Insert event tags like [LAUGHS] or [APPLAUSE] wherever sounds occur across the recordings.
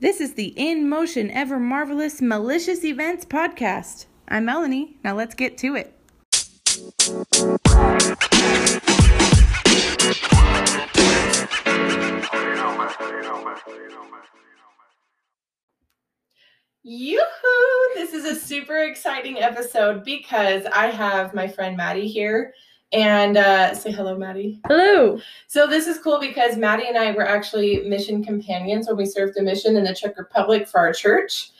This is the In Motion Ever Marvelous Malicious Events podcast. I'm Melanie. Now let's get to it. Yoo-hoo! This is a super exciting episode because I have my friend Maddie here. And uh, say hello, Maddie. Hello. So this is cool because Maddie and I were actually mission companions when we served a mission in the Czech Republic for our church.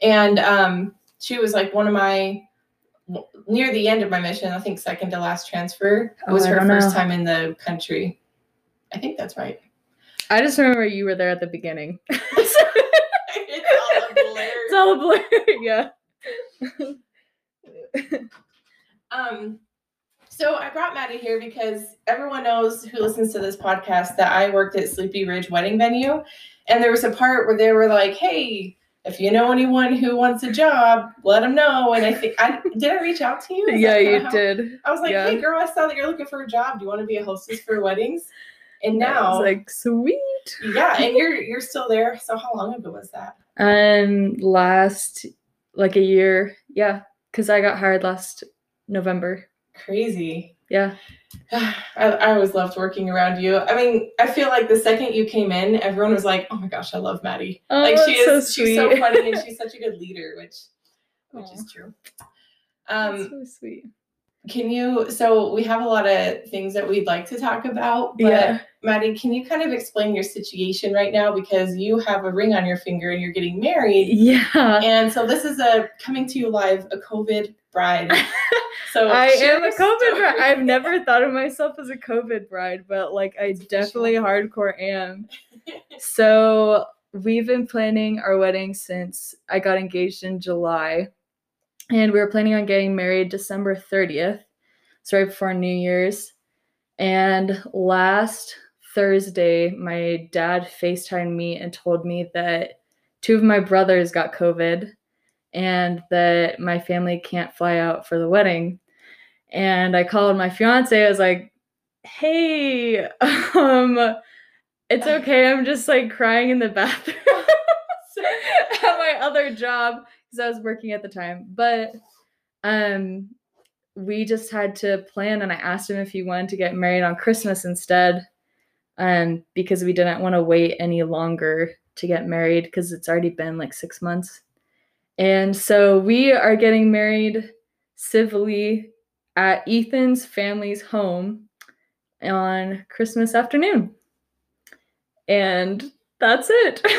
And um, she was like one of my near the end of my mission, I think second to last transfer. It was Oh, her first know. time in the country. I think that's right. I just remember you were there at the beginning. [LAUGHS] it's all a blur. It's all a blur. [LAUGHS] yeah. Um, so I brought Maddie here because everyone knows who listens to this podcast that I worked at Sleepy Ridge Wedding Venue, and there was a part where they were like, "Hey, if you know anyone who wants a job, let them know." And I think I did I reach out to you? Is Yeah, you how- did. I was like, Yeah. "Hey, girl, I saw that you're looking for a job. Do you want to be a hostess for weddings?" And now, like, sweet. yeah, and [LAUGHS] you're you're still there. So how long ago was that? Um last, like a year, yeah, because I got hired last November. Crazy. Yeah. [SIGHS] I, I always loved working around you. I mean, I feel like the second you came in, everyone was like, "Oh my gosh, I love Maddie." Oh, like she is, so she's so funny and [LAUGHS] she's such a good leader, which, which Aw. is true. That's Um, so sweet. can you? So we have a lot of things that we'd like to talk about, but Yeah. Maddie, can you kind of explain your situation right now because you have a ring on your finger and you're getting married, Yeah. and so this is a coming to you live, a COVID bride. [LAUGHS] So I am a COVID story. bride. I've never thought of myself as a COVID bride, but like I definitely hardcore am. [LAUGHS] So we've been planning our wedding since I got engaged in July. And we were planning on getting married December 30th. So right before New Year's. And last Thursday, my dad FaceTimed me and told me that two of my brothers got COVID and that my family can't fly out for the wedding. And I called my fiance. I was like, "Hey, [LAUGHS] um, it's [LAUGHS] okay. I'm just like crying in the bathroom [LAUGHS] at my other job because I was working at the time." But um, we just had to plan, and I asked him if he wanted to get married on Christmas instead, um, because we didn't want to wait any longer to get married because it's already been like six months. And so we are getting married civilly at Ethan's family's home on Christmas afternoon. And that's it. [LAUGHS]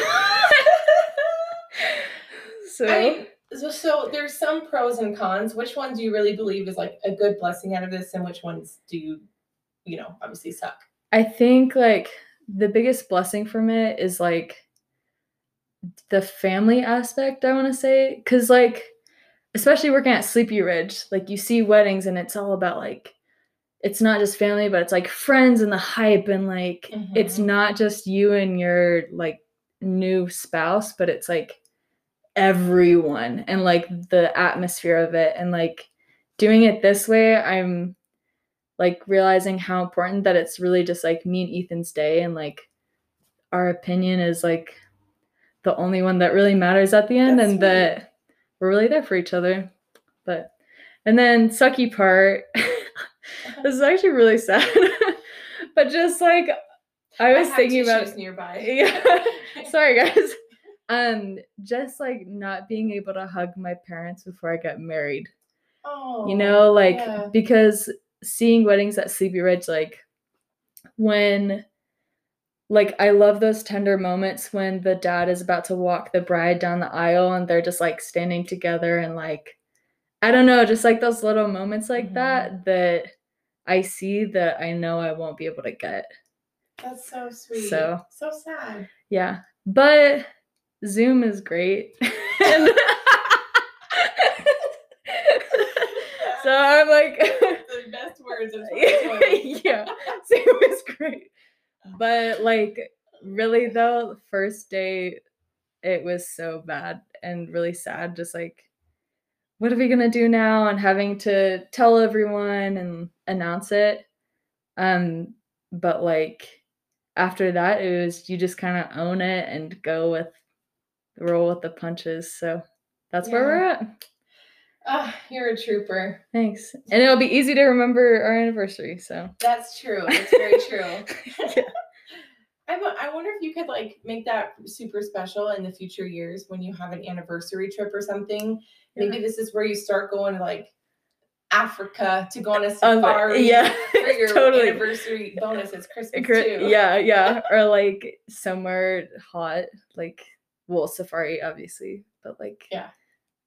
so I mean, so, so there's some pros and cons. Which one do you really believe is like a good blessing out of this, and which ones do you, you know, obviously suck? I think like the biggest blessing from it is like the family aspect, I want to say. Cause like, especially working at Sleepy Ridge, like you see weddings and it's all about like, it's not just family, but it's like friends and the hype and like, it's Mhm. not just you and your like new spouse, but it's like everyone and like the atmosphere of it. And like doing it this way, I'm like realizing how important that it's really just like me and Ethan's day and like our opinion is like the only one that really matters at the end That's and that we're really there for each other. But and then sucky part [LAUGHS] this is actually really sad. [LAUGHS] but just like I was have thinking about nearby. [LAUGHS] yeah. Sorry guys. Um just like not being able to hug my parents before I got married oh, you know like yeah. because seeing weddings at sleepy ridge like when like i love those tender moments when the dad is about to walk the bride down the aisle and they're just like standing together and like i don't know just like those little moments like Mhm. that that i see that i know i won't be able to get That's so sweet. So- so sad. yeah but zoom is great [LAUGHS] And- [LAUGHS] so i'm like [LAUGHS] the best words of 2020. yeah, so it was great. But like, really though, the first day, it was so bad and really sad. Just like, what are we gonna do now? And having to tell everyone and announce it. Um, but like after that, it was you just kind of own it and go with roll with the punches. So that's where we're at. Ah, you're a trooper. Thanks. And it'll be easy to remember our anniversary. So That's true. That's very true. [LAUGHS] [LAUGHS] Yeah. I, wo- I wonder if you could like make that super special in the future years when you have an anniversary trip or something. Maybe this is where you start going to like Africa to go on a Um, safari. yeah, For [LAUGHS] your totally. anniversary bonus, it's Christmas too. Yeah, yeah. Or like somewhere hot, like well, safari obviously, but like Yeah.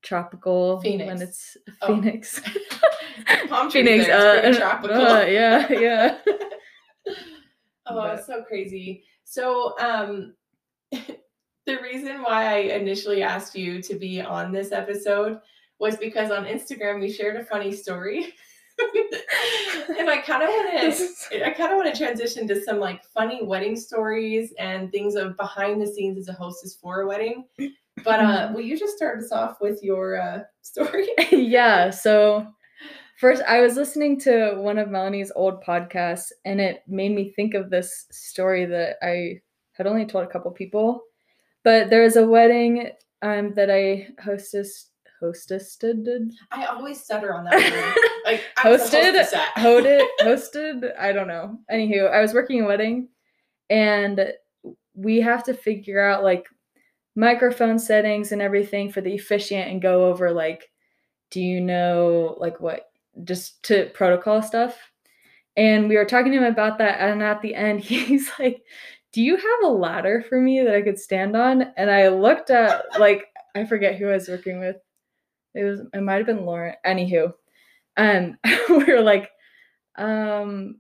Tropical when Phoenix. it's Oh. Phoenix. [LAUGHS] Palm trees Phoenix, uh, tropical. uh, yeah, yeah. [LAUGHS] oh, But- it's so crazy. So, um, [LAUGHS] the reason why I initially asked you to be on this episode was because on Instagram you shared a funny story. and I kind of want to I kind of want to transition to some like funny wedding stories and things of behind the scenes as a hostess for a wedding. But uh will you just start us off with your uh [LAUGHS] story? [LAUGHS] yeah. So first, I was listening to one of Melanie's old podcasts, and it made me think of this story that I had only told a couple people. But there was a wedding um, that I hostess hostessed I always stutter on that word. [LAUGHS] Like I was a hosted hosted hosted i don't know anywho i was working a wedding and we have to figure out like microphone settings and everything for the officiant and go over like do you know like what just to protocol stuff? And we were talking to him about that and at the end [LAUGHS] he's like do you have a ladder for me that i could stand on? And i looked at like i forget who i was working with. It was it might have been lauren anywho. And [LAUGHS] we were like um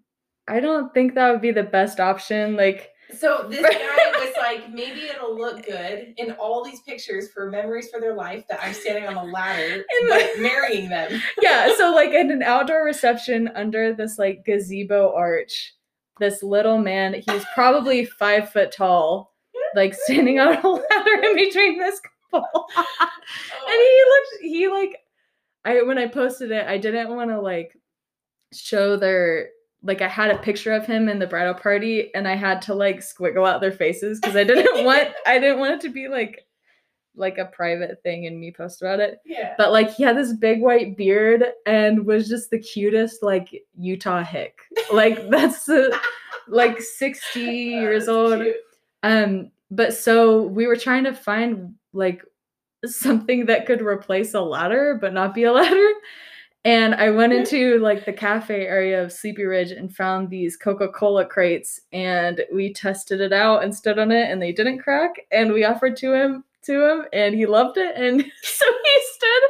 i don't think that would be the best option like So this [LAUGHS] guy was like, maybe it'll look good in all these pictures for memories for their life that I'm standing on a ladder, [LAUGHS] And the- marrying them. [LAUGHS] yeah so like in an outdoor reception under this like gazebo arch this little man he was probably five foot tall like standing on a ladder in between this couple oh and he looked he like i when i posted it i didn't want to like show their like i had a picture of him in the bridal party and i had to like squiggle out their faces because i didn't [LAUGHS] want i didn't want it to be like like a private thing and me post about it yeah. but like he had this big white beard and was just the cutest like utah hick like [LAUGHS] that's the like 60 [LAUGHS] years old cute. um but so we were trying to find like something that could replace a ladder but not be a ladder and i went into like the cafe area of sleepy ridge and found these coca-cola crates and we tested it out and stood on it and they didn't crack and we offered to him to him and he loved it and [LAUGHS] so he stood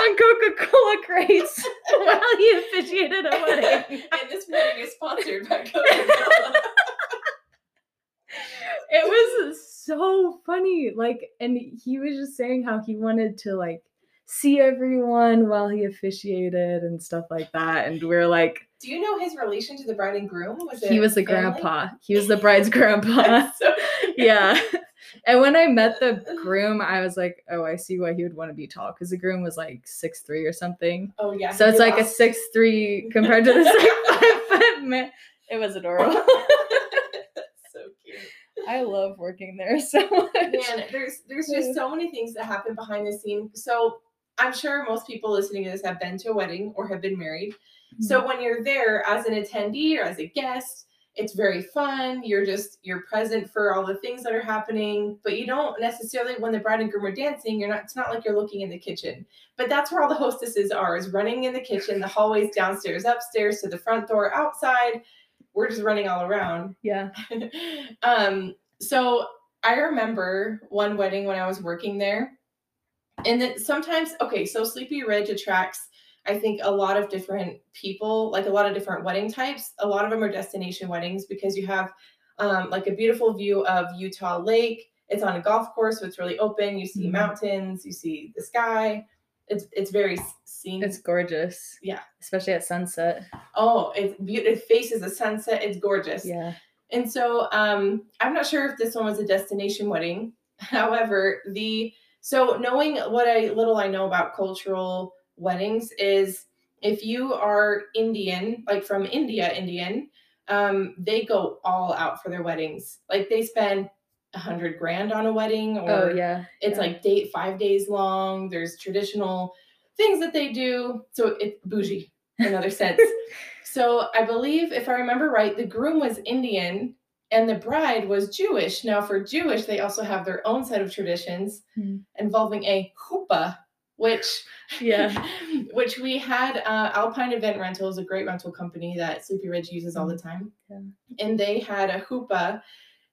on coca-cola crates [LAUGHS] while he officiated a wedding And this wedding is sponsored by [LAUGHS] Coca-Cola. it was so funny like and he was just saying how he wanted to like see everyone while he officiated and stuff like that and we are like Do you know his relation to the bride and groom? Was he was the family? grandpa he was the bride's [LAUGHS] grandpa so [LAUGHS] yeah and when i met the [LAUGHS] groom i was like oh i see why he would want to be tall because the groom was like six three or something Oh yeah. so it's he like a lost- six three compared to the like five foot man it was adorable so cute. i love working there so much Man, there's there's just so many things that happen behind the scene. So I'm sure most people listening to this have been to a wedding or have been married. So when you're there as an attendee or as a guest, it's very fun. You're just you're present for all the things that are happening, but you don't necessarily when the bride and groom are dancing, you're not it's not like you're looking in the kitchen. But that's where all the hostesses are, is running in the kitchen, the hallways downstairs, upstairs to the front door, outside. We're just running all around. yeah [LAUGHS] um, so I remember one wedding when I was working there. And then sometimes, okay, so Sleepy Ridge attracts, I think, a lot of different people, like a lot of different wedding types. A lot of them are destination weddings because you have um, like a beautiful view of Utah Lake. It's on a golf course, so it's really open. You see Mhm. mountains, you see the sky. It's it's very scenic. It's gorgeous. Yeah. Especially at sunset. oh, it's beautiful. It faces the sunset. It's gorgeous. Yeah. And so um, I'm not sure if this one was a destination wedding. [LAUGHS] However, the so knowing what I little I know about cultural weddings is if you are Indian, like from India, Indian, um, they go all out for their weddings. Like they spend a hundred grand on a wedding or oh yeah. it's yeah. like date five days long. There's traditional things that they do. So it's bougie in another sense. [LAUGHS] So I believe, if I remember right, the groom was Indian and the bride was Jewish. Now, for Jewish, they also have their own set of traditions Hmm. involving a chuppah, which Yeah. [LAUGHS] which we had uh, Alpine Event Rental is a great rental company that Sleepy Ridge uses all the time, Yeah. and they had a chuppah.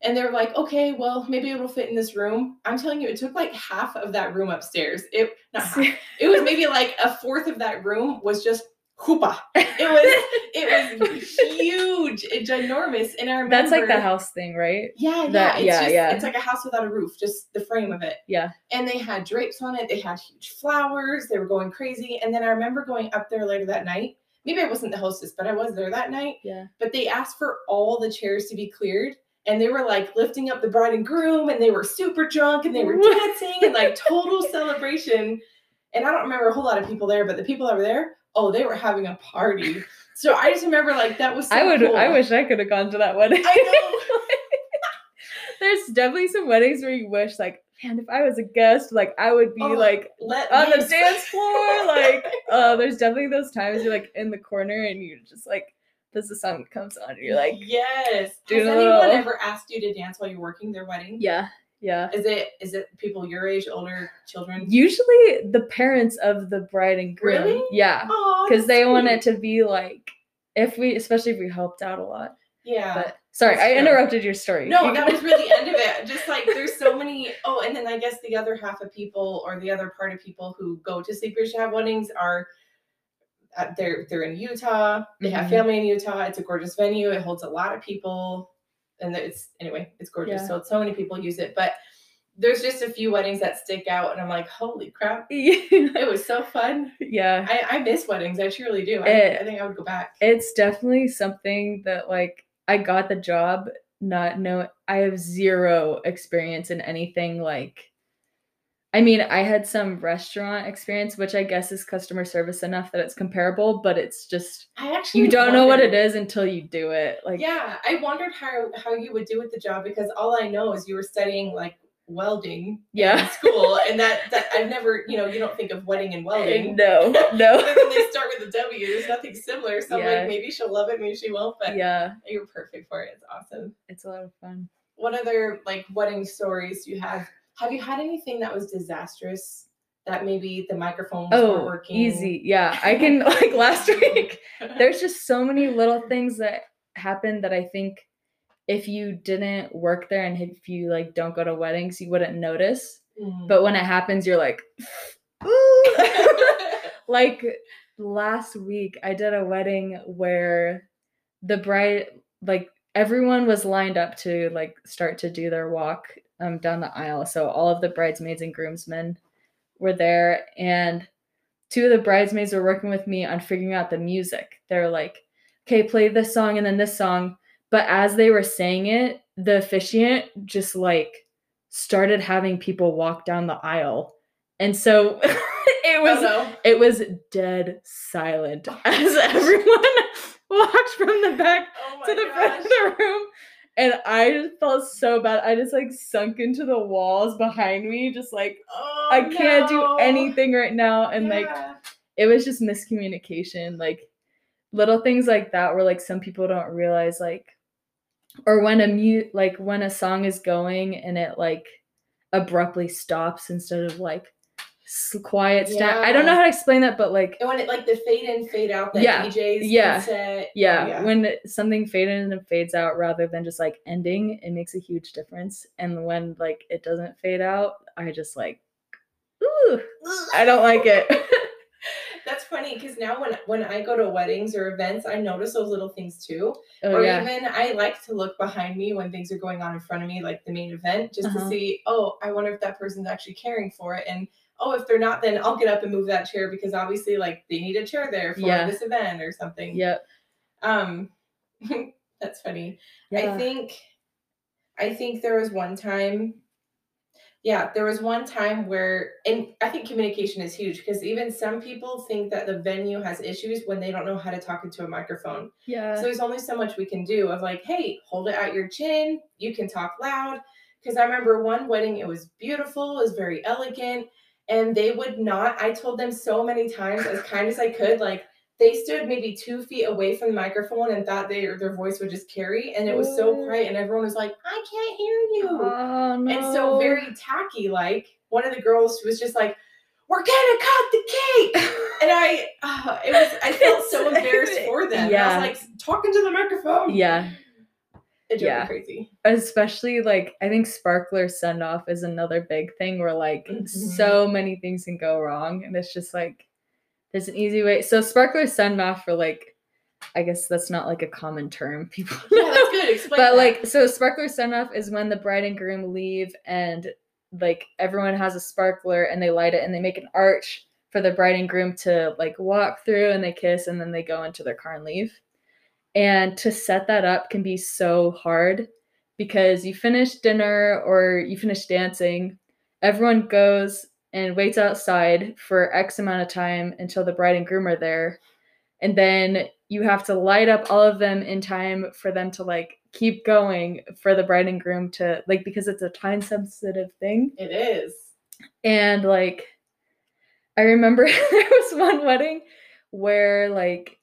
And they're like, okay, well, maybe it'll fit in this room. I'm telling you, it took like half of that room upstairs. It not [LAUGHS] half, it was maybe like a fourth of that room was just chuppah. It was it was huge, [LAUGHS] and eh, ginormous. And I remember That's like the house thing, right? Yeah, yeah, that- it's yeah, just yeah. it's like a house without a roof, just the frame of it. Yeah. And they had drapes on it. They had huge flowers. They were going crazy. And then I remember going up there later that night. Maybe I wasn't the hostess, but I was there that night. Yeah. But they asked for all the chairs to be cleared. And they were like lifting up the bride and groom, and they were super drunk, and they were dancing, and like total celebration. And I don't remember a whole lot of people there, but the people that were there, oh, they were having a party. So I just remember like that was. So I would. I wish I could have gone to that wedding. I know. [LAUGHS] There's definitely some weddings where you wish, like, man, if I was a guest, like, I would be Oh, like on the dance floor. Like, [LAUGHS] uh, there's definitely those times you're like in the corner and you're just like, this is song that comes on, and you're like, yes. Has anyone ever asked you to dance while you're working their wedding? yeah, yeah. Is it is it people your age, older children? Usually the parents of the bride and groom. Really? Yeah, because they that's want it to be like, if we, especially if we helped out a lot. Yeah. But sorry, I interrupted your story. no, that was really the end of it. Just like there's so many. Oh, and then I guess the other half of people, or the other part of people who go to Sleepers to have weddings, are uh, they're they're in Utah. They have Mhm. family in Utah. It's a gorgeous venue. It holds a lot of people, and it's anyway, it's gorgeous. Yeah. So so many people use it, but there's just a few weddings that stick out, and I'm like, holy crap! [LAUGHS] It was so fun. yeah. I, I miss weddings. I truly do. I. I think I would go back. it's definitely something that like I got the job not know I have zero experience in anything like I mean, I had some restaurant experience, which I guess is customer service enough that it's comparable, but it's just I actually you don't know what it is until you do it. Like yeah, I wondered how how you would do with the job because all I know is you were studying like welding in Yeah. [LAUGHS] school, and that that I've never you know you don't think of wedding and welding. [LAUGHS] no, no. than they start with a W. There's nothing similar. So I'm Yeah. like, maybe she'll love it, maybe she won't. But yeah, you're perfect for it. It's awesome. it's a lot of fun. What other like wedding stories do you have? Have you had anything that was disastrous? That maybe the microphones weren't Oh, working. easy. Yeah, I can [LAUGHS] like last week. [LAUGHS] there's just so many little things that happen that I think if you didn't work there and if you like don't go to weddings, you wouldn't notice. Mm. But when it happens, you're like, [LAUGHS] ooh. like last week, I did a wedding where the bride, like everyone was lined up to like start to do their walk um, down the aisle. So all of the bridesmaids and groomsmen were there, and two of the bridesmaids were working with me on figuring out the music. They're like, okay, play this song and then this song. But as they were saying it, the officiant just like started having people walk down the aisle. And so [LAUGHS] it was oh, no. it was dead silent [LAUGHS] as everyone [LAUGHS] walked from the back Oh to the front of the room. And I just felt so bad. I just like sunk into the walls behind me, just like Oh, I can't no. do anything right now. And like it was just miscommunication like little things like that where like some people don't realize like or when a mute like when a song is going and it like abruptly stops instead of like quiet sta- i don't know how to explain that but like And when it like the fade in, fade out that Yeah, DJs yeah, set. yeah, Oh, when something fades in and fades out rather than just like ending it makes a huge difference and when like it doesn't fade out i just like ooh i don't like it [LAUGHS] That's funny because now when when I go to weddings or events, I notice those little things too. oh or yeah even I like to look behind me when things are going on in front of me, like the main event, just Uh-huh. to see, oh, I wonder if that person's actually caring for it. And oh, if they're not, then I'll get up and move that chair because obviously like they need a chair there for Yeah. this event or something. yep Um [LAUGHS] that's funny. I think I think there was one time yeah, there was one time where and I think communication is huge because even some people think that the venue has issues when they don't know how to talk into a microphone. yeah So there's only so much we can do of like, hey, hold it at your chin, you can talk loud because I remember one wedding, it was beautiful, it was very elegant, and they would not, I told them so many times, as kind as I could, like they stood maybe two feet away from the microphone and thought they, their voice would just carry, and it was so quiet, and everyone was like, I can't hear you. Oh no. And so very tacky, like one of the girls was just like, "We're gonna cut the cake," [LAUGHS] and I, uh, it was, I felt so embarrassed for them. Yeah. I was like talking to the microphone. Yeah. It drove yeah. me crazy. especially like I think sparkler send off is another big thing where like Mhm. so many things can go wrong and it's just like there's an easy way. So sparkler send off for like I guess that's not like a common term [LAUGHS] people Yeah, that's good. Explain but that. like so sparkler send off is when the bride and groom leave and like everyone has a sparkler and they light it and they make an arch for the bride and groom to like walk through and they kiss and then they go into their car and leave and to set that up can be so hard because you finish dinner or you finish dancing everyone goes and waits outside for x amount of time until the bride and groom are there and then you have to light up all of them in time for them to like keep going for the bride and groom to like because it's a time sensitive thing it is. and like i remember [LAUGHS] there was one wedding where like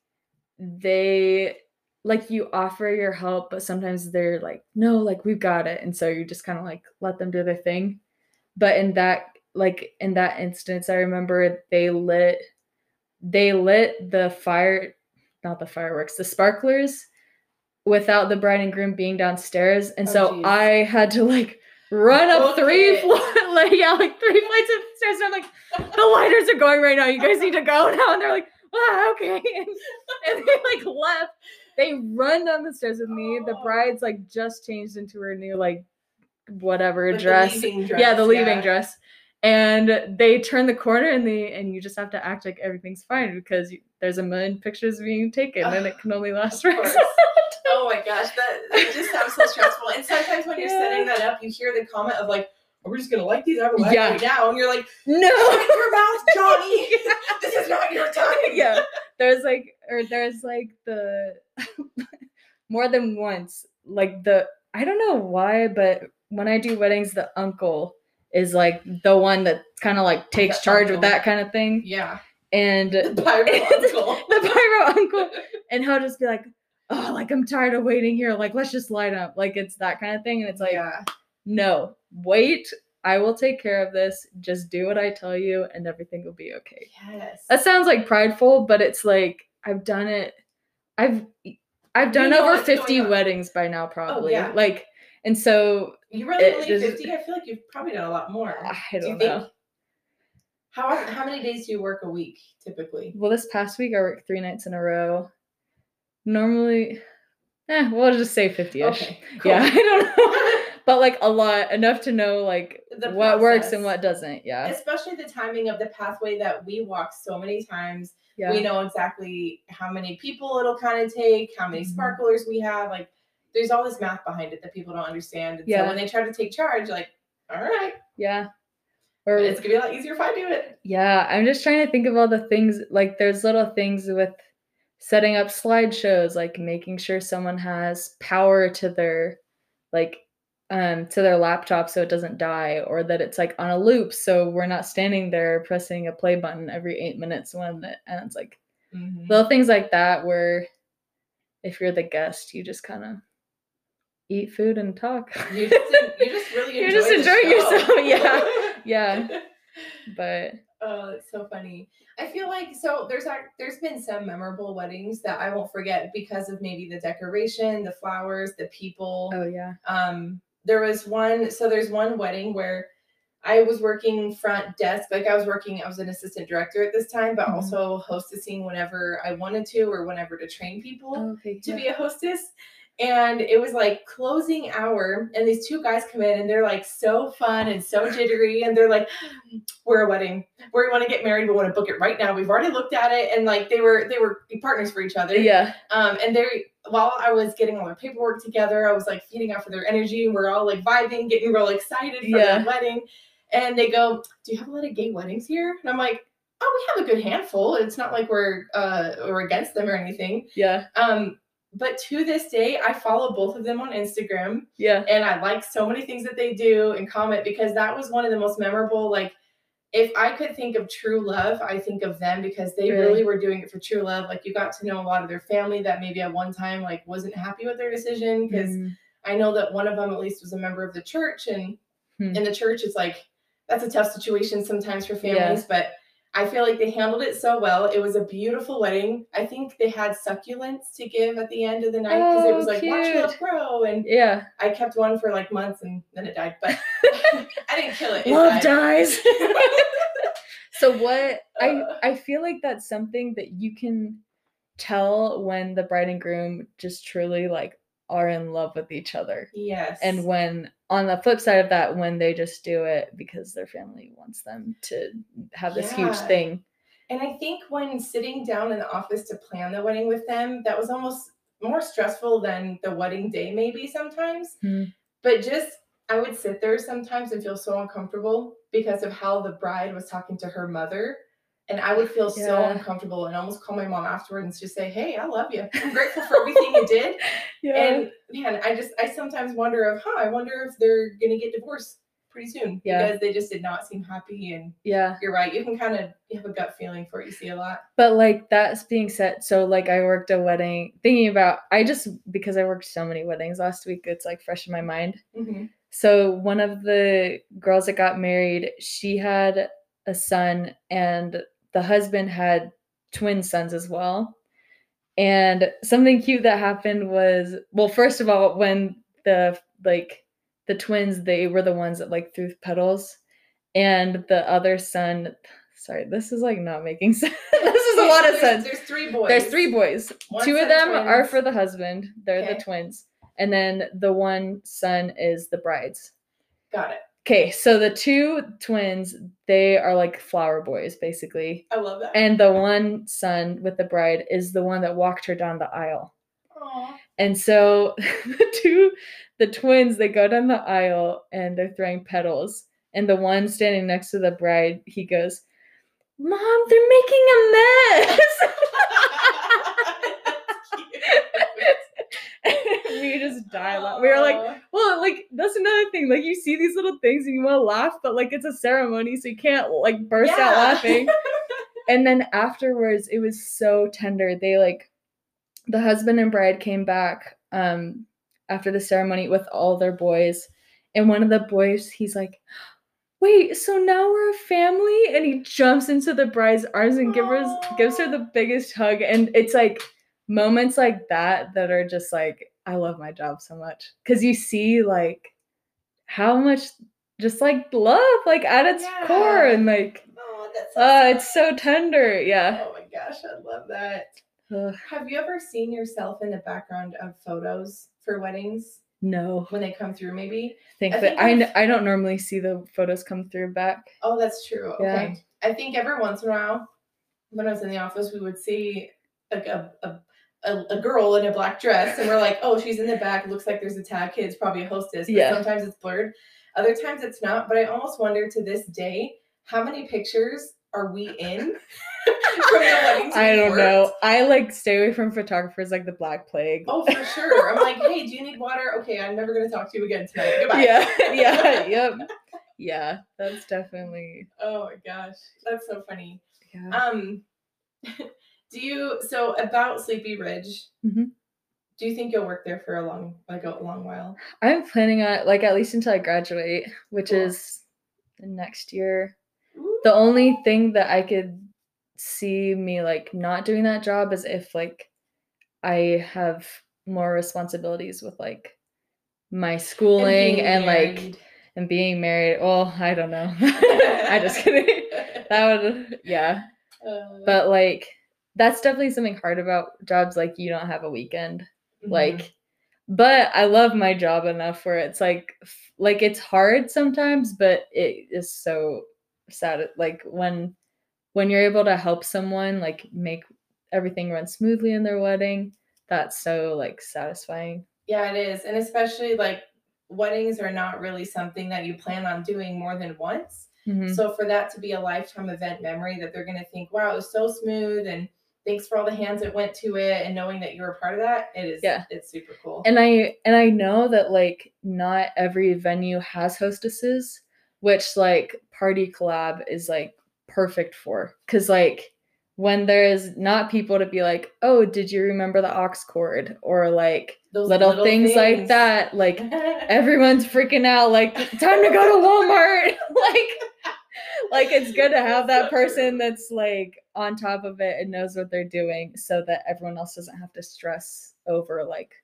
they like you offer your help but sometimes they're like no like we've got it. And so you just kind of like let them do their thing. But in that like in that instance i remember they lit they lit the fire not the fireworks the sparklers without the bride and groom being downstairs. And Oh, so geez. i had to like run up Book three it. floors [LAUGHS] like yeah like three flights of stairs. And i'm like the lighters are going right now. You guys need to go [LAUGHS] now. And they're like ah, okay. And, [LAUGHS] and they like left they run down the stairs with me the bride's like just changed into her new like whatever the dress yeah, the leaving yeah. dress. And they turn the corner and they and you just have to act like everything's fine because you, there's a million pictures being taken and it [SIGHS] can only last for oh my gosh, that it just sounds so stressful. And sometimes when you're [LAUGHS] Yeah. setting that up, you hear the comment of like, "Oh, "We're just gonna light these up right now," and you're like, no. "Shut your mouth, [LAUGHS] Johnny! this is not your time." [LAUGHS] yeah. There's like or there's like the [LAUGHS] more than once like the I don't know why but when I do weddings the uncle is like the one that kind of like takes charge with that kind of thing Yeah, and the pyro uncle. the pyro uncle and he'll just be like oh like i'm tired of waiting here like let's just light up like it's that kind of thing and it's like yeah, no wait i will take care of this just do what i tell you and everything will be okay yes. that sounds like prideful but it's like i've done it i've i've done know over 50. Oh, weddings by now probably Oh, yeah. like and so you really it only just- fifty. I feel like you've probably done a lot more. i Do don't you know think? How how many days do you work a week typically? well this past week i worked three nights in a row normally eh, we'll just say 50ish Okay, Yeah, [LAUGHS] I don't know. [LAUGHS] but like a lot, enough to know like The what works and what doesn't. Yeah. Especially the timing of the pathway that we walk so many times. Yeah. We know exactly how many people it'll kind of take, how many Mhm. sparklers we have. Like, there's all this math behind it that people don't understand. And Yeah. so when they try to take charge, like, all right, yeah. but Or it's gonna be a lot easier if I do it. yeah, I'm just trying to think of all the things like there's little things with setting up slideshows, like making sure someone has power to their like um to their laptop so it doesn't die or that it's like on a loop so we're not standing there pressing a play button every 8 minutes when it and it's like little things like that where if you're the guest you just kind of eat food and talk You just, you just [LAUGHS] really You're enjoy just enjoying yourself, [LAUGHS] yeah, [LAUGHS] yeah. but Oh, it's so funny. I feel like so there's there's been some memorable weddings that I won't forget because of maybe the decoration, the flowers, the people. oh yeah Um, there was one. So there's one wedding where I was working front desk, like I was working. I was an assistant director at this time, but Mhm. also hostessing whenever I wanted to or whenever to train people okay to be a hostess. And it was like closing hour, and these two guys come in and they're like so fun and so jittery. And they're like, We're a wedding. We want to get married. We want to book it right now. We've already looked at it. And like they were they were partners for each other. yeah Um, and they while I was getting all their paperwork together, I was like feeding off of their energy we're all like vibing, getting real excited for Yeah. their wedding. And they go, Do you have a lot of gay weddings here? And I'm like, Oh, we have a good handful. It's not like we're uh we're against them or anything. yeah Um, but to this day, I follow both of them on Instagram Yeah. and I like so many things that they do and comment because that was one of the most memorable. Like, if I could think of true love, I think of them because they Really? really were doing it for true love. Like, you got to know a lot of their family that maybe at one time like wasn't happy with their decision because Mm, I know that one of them at least was a member of the church, and Hmm. in the church, it's like that's a tough situation sometimes for families, but I feel like they handled it so well. It was a beautiful wedding. I think they had succulents to give at the end of the night because it was Oh, like watch cute. love grow, and yeah. I kept one for like months and then it died, but [LAUGHS] [LAUGHS] I didn't kill it. it Love died. dies. [LAUGHS] so what I Uh. I feel like that's something that you can tell when the bride and groom just truly like are in love with each other. yes, And when on the flip side of that, when they just do it because their family wants them to have this huge thing. And I think when sitting down in the office to plan the wedding with them, that was almost more stressful than the wedding day, maybe sometimes. Hmm. But just, I would sit there sometimes and feel so uncomfortable because of how the bride was talking to her mother. And I would feel so uncomfortable and almost call my mom afterwards and just say, Hey, I love you. I'm grateful for everything you [LAUGHS] did. And man, I just, I sometimes wonder of, huh, I wonder if they're going to get divorced pretty soon Yeah. because they just did not seem happy. And yeah. you're right. You can kind of you have a gut feeling for it. You see a lot. But like that's being said, so like I worked a wedding thinking about I just because I worked so many weddings last week, it's like fresh in my mind. Mm-hmm. So one of the girls that got married, she had a son and the husband had twin sons as well. And something cute that happened was well, first of all, when the like the twins, they were the ones that like threw petals. And the other son, sorry, this is like not making [LAUGHS] sense. this is a lot of there's, sense. There's three boys. There's three boys. One Two of them are for the husband. They're Okay. the twins. And then the one son is the bride's. Got it. Okay, so the two twins, they are like flower boys, basically. I love that. And the one son with the bride is the one that walked her down the aisle. Aw. And so [LAUGHS] the two, the twins, they go down the aisle and they're throwing petals. And the one standing next to the bride, he goes, Mom, they're making a mess. [LAUGHS] [LAUGHS] we just die laugh. We were like, like that's another thing. Like you see these little things and you want to laugh, but like it's a ceremony, so you can't like burst out laughing. [LAUGHS] and then afterwards, it was so tender. They like the husband and bride came back um after the ceremony with all their boys, and one of the boys, he's like. Wait, so now we're a family? And he jumps into the bride's arms and gives her, gives her the biggest hug. And it's like moments like that that are just like I love my job so much because you see like how much just like love like at its core and like Oh, that's so uh it's so tender yeah Oh my gosh, I love that. Ugh, Have you ever seen yourself in the background of photos for weddings no when they come through? Maybe. think I that I, n- I don't normally see the photos come through back Oh, that's true. Yeah. Okay. I think every once in a while, when I was in the office, we would see like a, a, a, a girl in a black dress, and we're like, oh, she's in the back. Looks like there's a tag. Kid, it's probably a hostess. But Yeah. Sometimes it's blurred. Other times it's not. But I almost wonder to this day, how many pictures are we in [LAUGHS] from the weddings? I don't worked? know I like stay away from photographers like the Black Plague Oh, for sure. I'm like, hey, do you need water? Okay, I'm never gonna talk to you again tonight. Goodbye. yeah [LAUGHS] yeah [LAUGHS] yep yeah that's definitely Oh my gosh, that's so funny. yeah Um, do you so about Sleepy Ridge? Mhm. Do you think you'll work there for a long, like a long while? I'm planning on like at least until I graduate, which Cool. is next year. The only thing that I could see me like not doing that job is if like I have more responsibilities with like my schooling being and, like and being married. Well, I don't know. [LAUGHS] I just [LAUGHS] kidding. That would yeah. Uh, But like that's definitely something hard about jobs like you don't have a weekend mhm. like but i love my job enough where it's like like it's hard sometimes but it is so sad like when when you're able to help someone like make everything run smoothly in their wedding that's so like satisfying yeah, it is, and especially like weddings are not really something that you plan on doing more than once. Mhm. So for that to be a lifetime event memory that they're gonna think, wow, it was so smooth and thanks for all the hands that went to it and knowing that you were a part of that. It is Yeah. it's super cool. and i and i know that like not every venue has hostesses which like party collab is like perfect for because like when there's not people to be like oh did you remember the aux cord or like Those little, things, like that like [LAUGHS] everyone's freaking out like time to go to [LAUGHS] walmart [LAUGHS] like like it's good to have that person that's like on top of it and knows what they're doing so that everyone else doesn't have to stress over like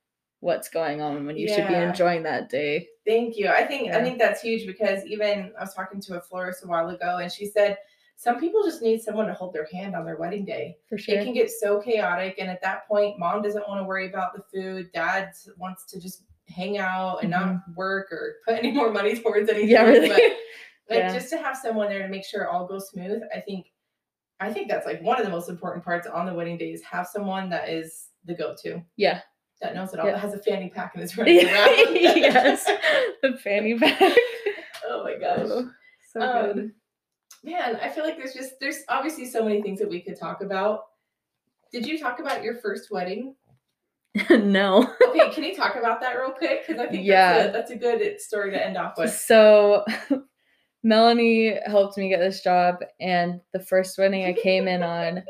what's going on when you should be enjoying that day Thank you. I think I think that's huge because even I was talking to a florist a while ago and she said some people just need someone to hold their hand on their wedding day. for sure It can get so chaotic and at that point mom doesn't want to worry about the food, dad wants to just hang out and not work or put any more money [LAUGHS] towards anything. Mm-hmm. yeah really But like [LAUGHS] Yeah. just to have someone there to make sure it all goes smooth, I think I think that's like one of the most important parts on the wedding day is have someone that is the go-to. yeah That knows it all, Yeah. that has a fanny pack and is [LAUGHS] running around. yes the fanny [LAUGHS] pack Oh my gosh. Oh, so Um, good Man, I feel like there's just there's obviously so many things that we could talk about. Did you talk about your first wedding? [LAUGHS] no Okay, can you talk about that real quick? Because I think Yeah. that's, a, that's a good story to end off with. So Melanie helped me get this job and the first wedding I came in on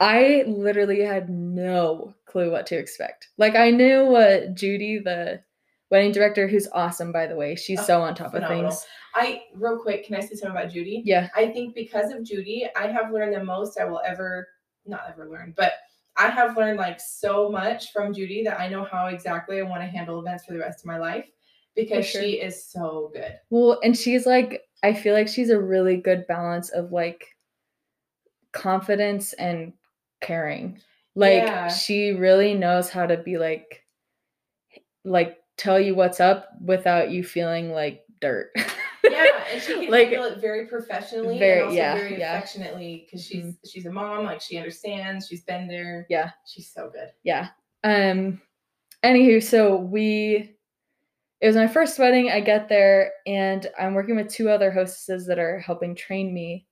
I literally had no clue what to expect. Like I knew what Judy the wedding director who's awesome by the way. She's Oh, so on top phenomenal. of things. I real quick, can I say something about Judy? Yeah. I think because of Judy, I have learned the most I will ever not ever learn, but I have learned like so much from Judy that I know how exactly I want to handle events for the rest of my life because sure. she is so good. Well, and she's like, I feel like she's a really good balance of like confidence and caring. Like Yeah. she really knows how to be like, like tell you what's up without you feeling like dirt. [LAUGHS] yeah, and she can Like, handle it very professionally very- and also yeah, very yeah. affectionately because she's Mhm. she's a mom, like she understands, she's been there. Yeah. she's so good. yeah. Um. Anywho, so we. It was my first wedding. I get there and I'm working with two other hostesses that are helping train me.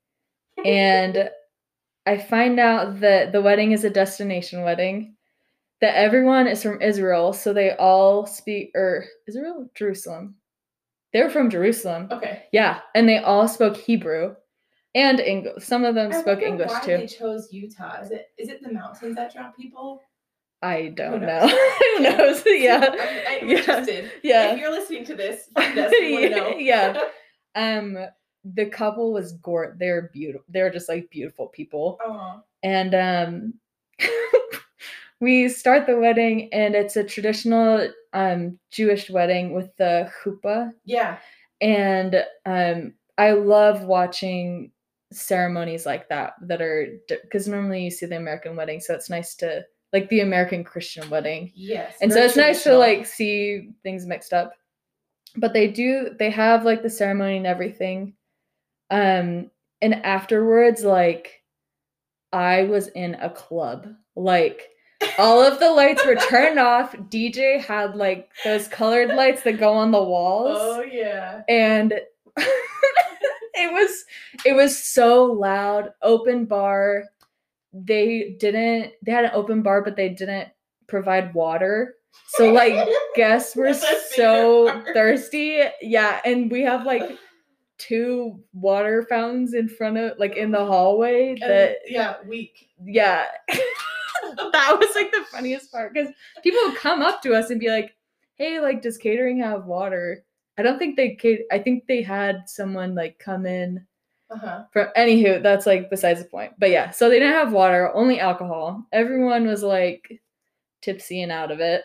and I find out that the wedding is a destination wedding, that everyone is from Israel, so they all speak or Israel, Jerusalem. They were from Jerusalem, okay, yeah, and they all spoke Hebrew and English. Some of them I spoke English why too. They chose Utah. Is it is it the mountains that draw people? I don't know. [LAUGHS] Who knows? yeah, I'm, I'm Yeah. interested. Yeah. If you're listening to this, find us. We know. [LAUGHS] Yeah. [LAUGHS] um, the couple was gore. They're beautiful. They're just like beautiful people. Aw. and um we start the wedding and it's a traditional um jewish wedding with the chuppah yeah. and um i love watching ceremonies like that that are because normally you see the american wedding so it's nice to like the american christian wedding. Yes. and so it's nice to like see things mixed up. But they do they have like the ceremony and everything. Um and afterwards like i was in a club. Like all of the lights were [LAUGHS] turned off. Dj had like those colored lights that go on the walls. Oh yeah. and [LAUGHS] it was it was so loud. Open bar they didn't they had an open bar but they didn't provide water. So like [LAUGHS] guests were so thirsty. Yeah and we have like two water fountains in front of like in the hallway And, that yeah, weak. yeah. [LAUGHS] That was like the funniest part because people would come up to us and be like hey like does catering have water? I don't think they i think they had someone like come in Uh-huh. from anywho that's like besides the point but yeah so they didn't have water only alcohol everyone was like tipsy and out of it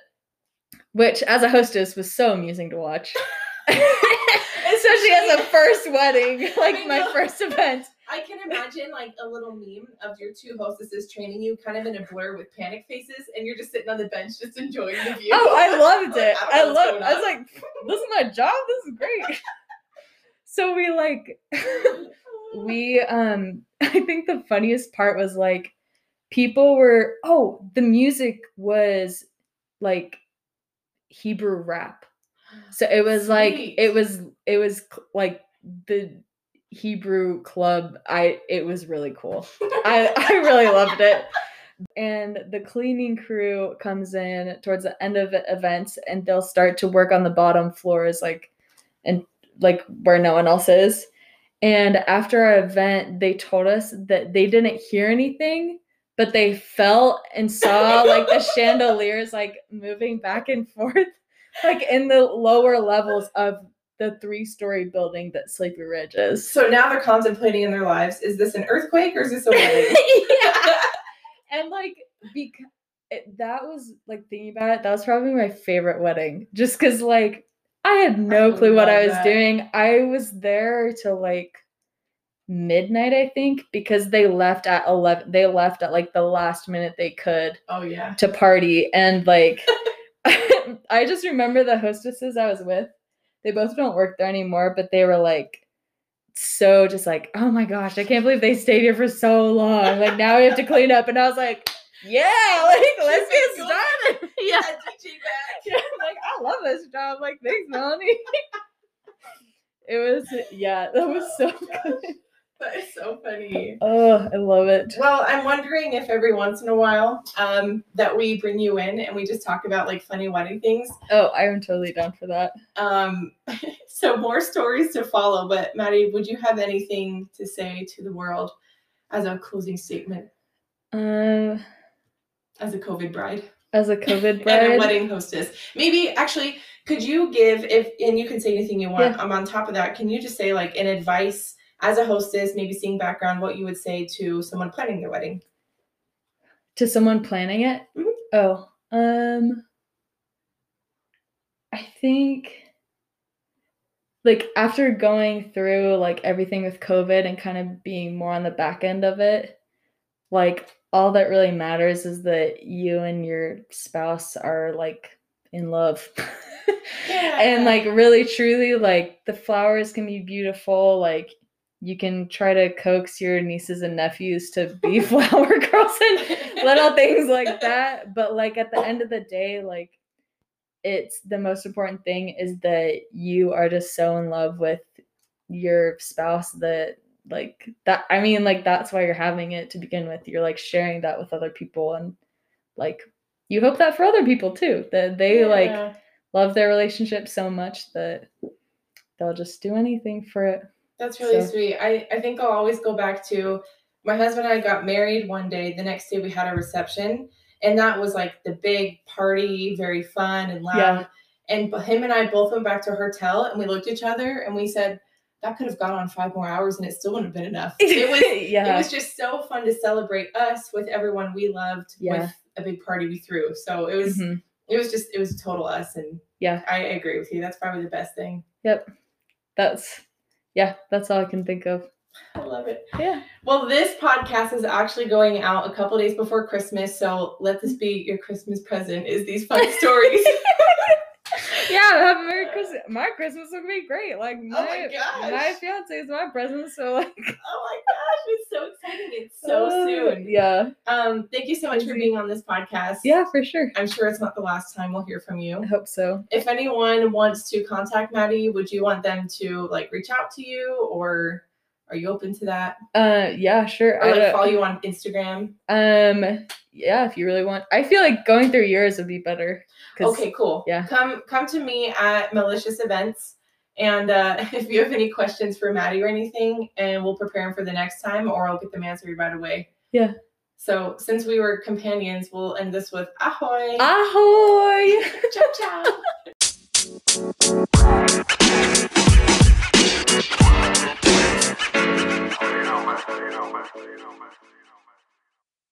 which as a hostess was so amusing to watch [LAUGHS] especially as a first wedding like my first event [LAUGHS] I can imagine like a little meme of your two hostesses training you kind of in a blur with panic faces and you're just sitting on the bench just enjoying the view. Oh, I loved [LAUGHS] it. don't I, loved. I was like, "This is my job. This is great." so we like, we um, [LAUGHS] I think the funniest part was like, people were oh, the music was like Hebrew rap. So it was like it was it was cl- like the Hebrew club. I it was really cool. I I really loved it. and the cleaning crew comes in towards the end of the events and they'll start to work on the bottom floors like and like where no one else is and after our event they told us that they didn't hear anything but they felt and saw [LAUGHS] like the chandeliers like moving back and forth [LAUGHS] like in the lower levels of the three story building that sleepy ridge is So now they're contemplating in their lives: is this an earthquake or is this a [LAUGHS] wedding? yeah. And like because it, that was like thinking about it, that was probably my favorite wedding. Just because like I had no I clue what I was that. doing. I was there till like midnight, I think, because they left at eleven. They left at like the last minute they could oh yeah. to party, and like [LAUGHS] [LAUGHS] I just remember the hostesses I was with. They both don't work there anymore, but they were like so just like, oh my gosh, I can't believe they stayed here for so long. Like now we have to clean up, and I was like, yeah, like let's get started. [LAUGHS] Yeah, That DJ bag. [LAUGHS] yeah, like I love this job. Like thanks, Melanie. [LAUGHS] it was yeah, that was so good. gosh. That is so funny. Oh, I love it. Well, I'm wondering if every once in a while um, that we bring you in and we just talk about like funny wedding things. Oh, I am totally down for that. Um, so more stories to follow. But Maddie, would you have anything to say to the world as a closing statement Um, as a COVID bride as a COVID [LAUGHS] and a bride, wedding hostess? Maybe actually, could you give if and you can say anything you want. I'm on top of that. Can you just say like an advice as a hostess, maybe seeing background, what you would say to someone planning their wedding? to someone planning it. Mhm. Oh, um, I think like after going through like everything with COVID and kind of being more on the back end of it, like all that really matters is that you and your spouse are like in love. [LAUGHS] and like really truly like the flowers can be beautiful. Like you can try to coax your nieces and nephews to be [LAUGHS] flower girls and [LAUGHS] little things like that. But like at the end of the day like it's the most important thing is that you are just so in love with your spouse that like that i mean like that's why you're having it to begin with you're like sharing that with other people and like you hope that for other people too that they like love their relationship so much that they'll just do anything for it. That's really So- sweet. I, I think I'll always go back to my husband and I got married one day. The next day we had a reception, and that was like the big party, very fun and loud. Yeah. And him and I both went back to our hotel and we looked at each other and we said, that could have gone on five more hours and it still wouldn't have been enough. [LAUGHS] It was [LAUGHS] yeah. it was just so fun to celebrate us with everyone we loved Yeah. with a big party we threw. So it was Mhm. it was just it was total us and Yeah. I agree with you. That's probably the best thing. Yep. That's yeah, that's all I can think of. I love it. Yeah. Well, this podcast is actually going out a couple days before Christmas, so let this be your Christmas present. Is these fun [LAUGHS] stories? Yeah, have a Merry Christmas. My Christmas will be great. Like my Oh my gosh. my fiance is my present, so like [LAUGHS] oh my gosh, it's so exciting! It's so uh, soon. Yeah. Um, thank you so much for being on this podcast. Yeah, for sure. I'm sure it's not the last time we'll hear from you. I hope so. If anyone wants to contact Maddie, would you want them to like reach out to you, or are you open to that? Uh yeah, sure. Or like follow you on Instagram? um yeah, if you really want. I feel like going through yours would be better. Okay, cool. yeah. Come come to me at malicious events. And uh, [LAUGHS] if you have any questions for Maddie or anything, and we'll prepare them for the next time, or I'll get them answered right away. Yeah. So since we were companions, we'll end this with ahoy. Ahoy! [LAUGHS] ciao ciao.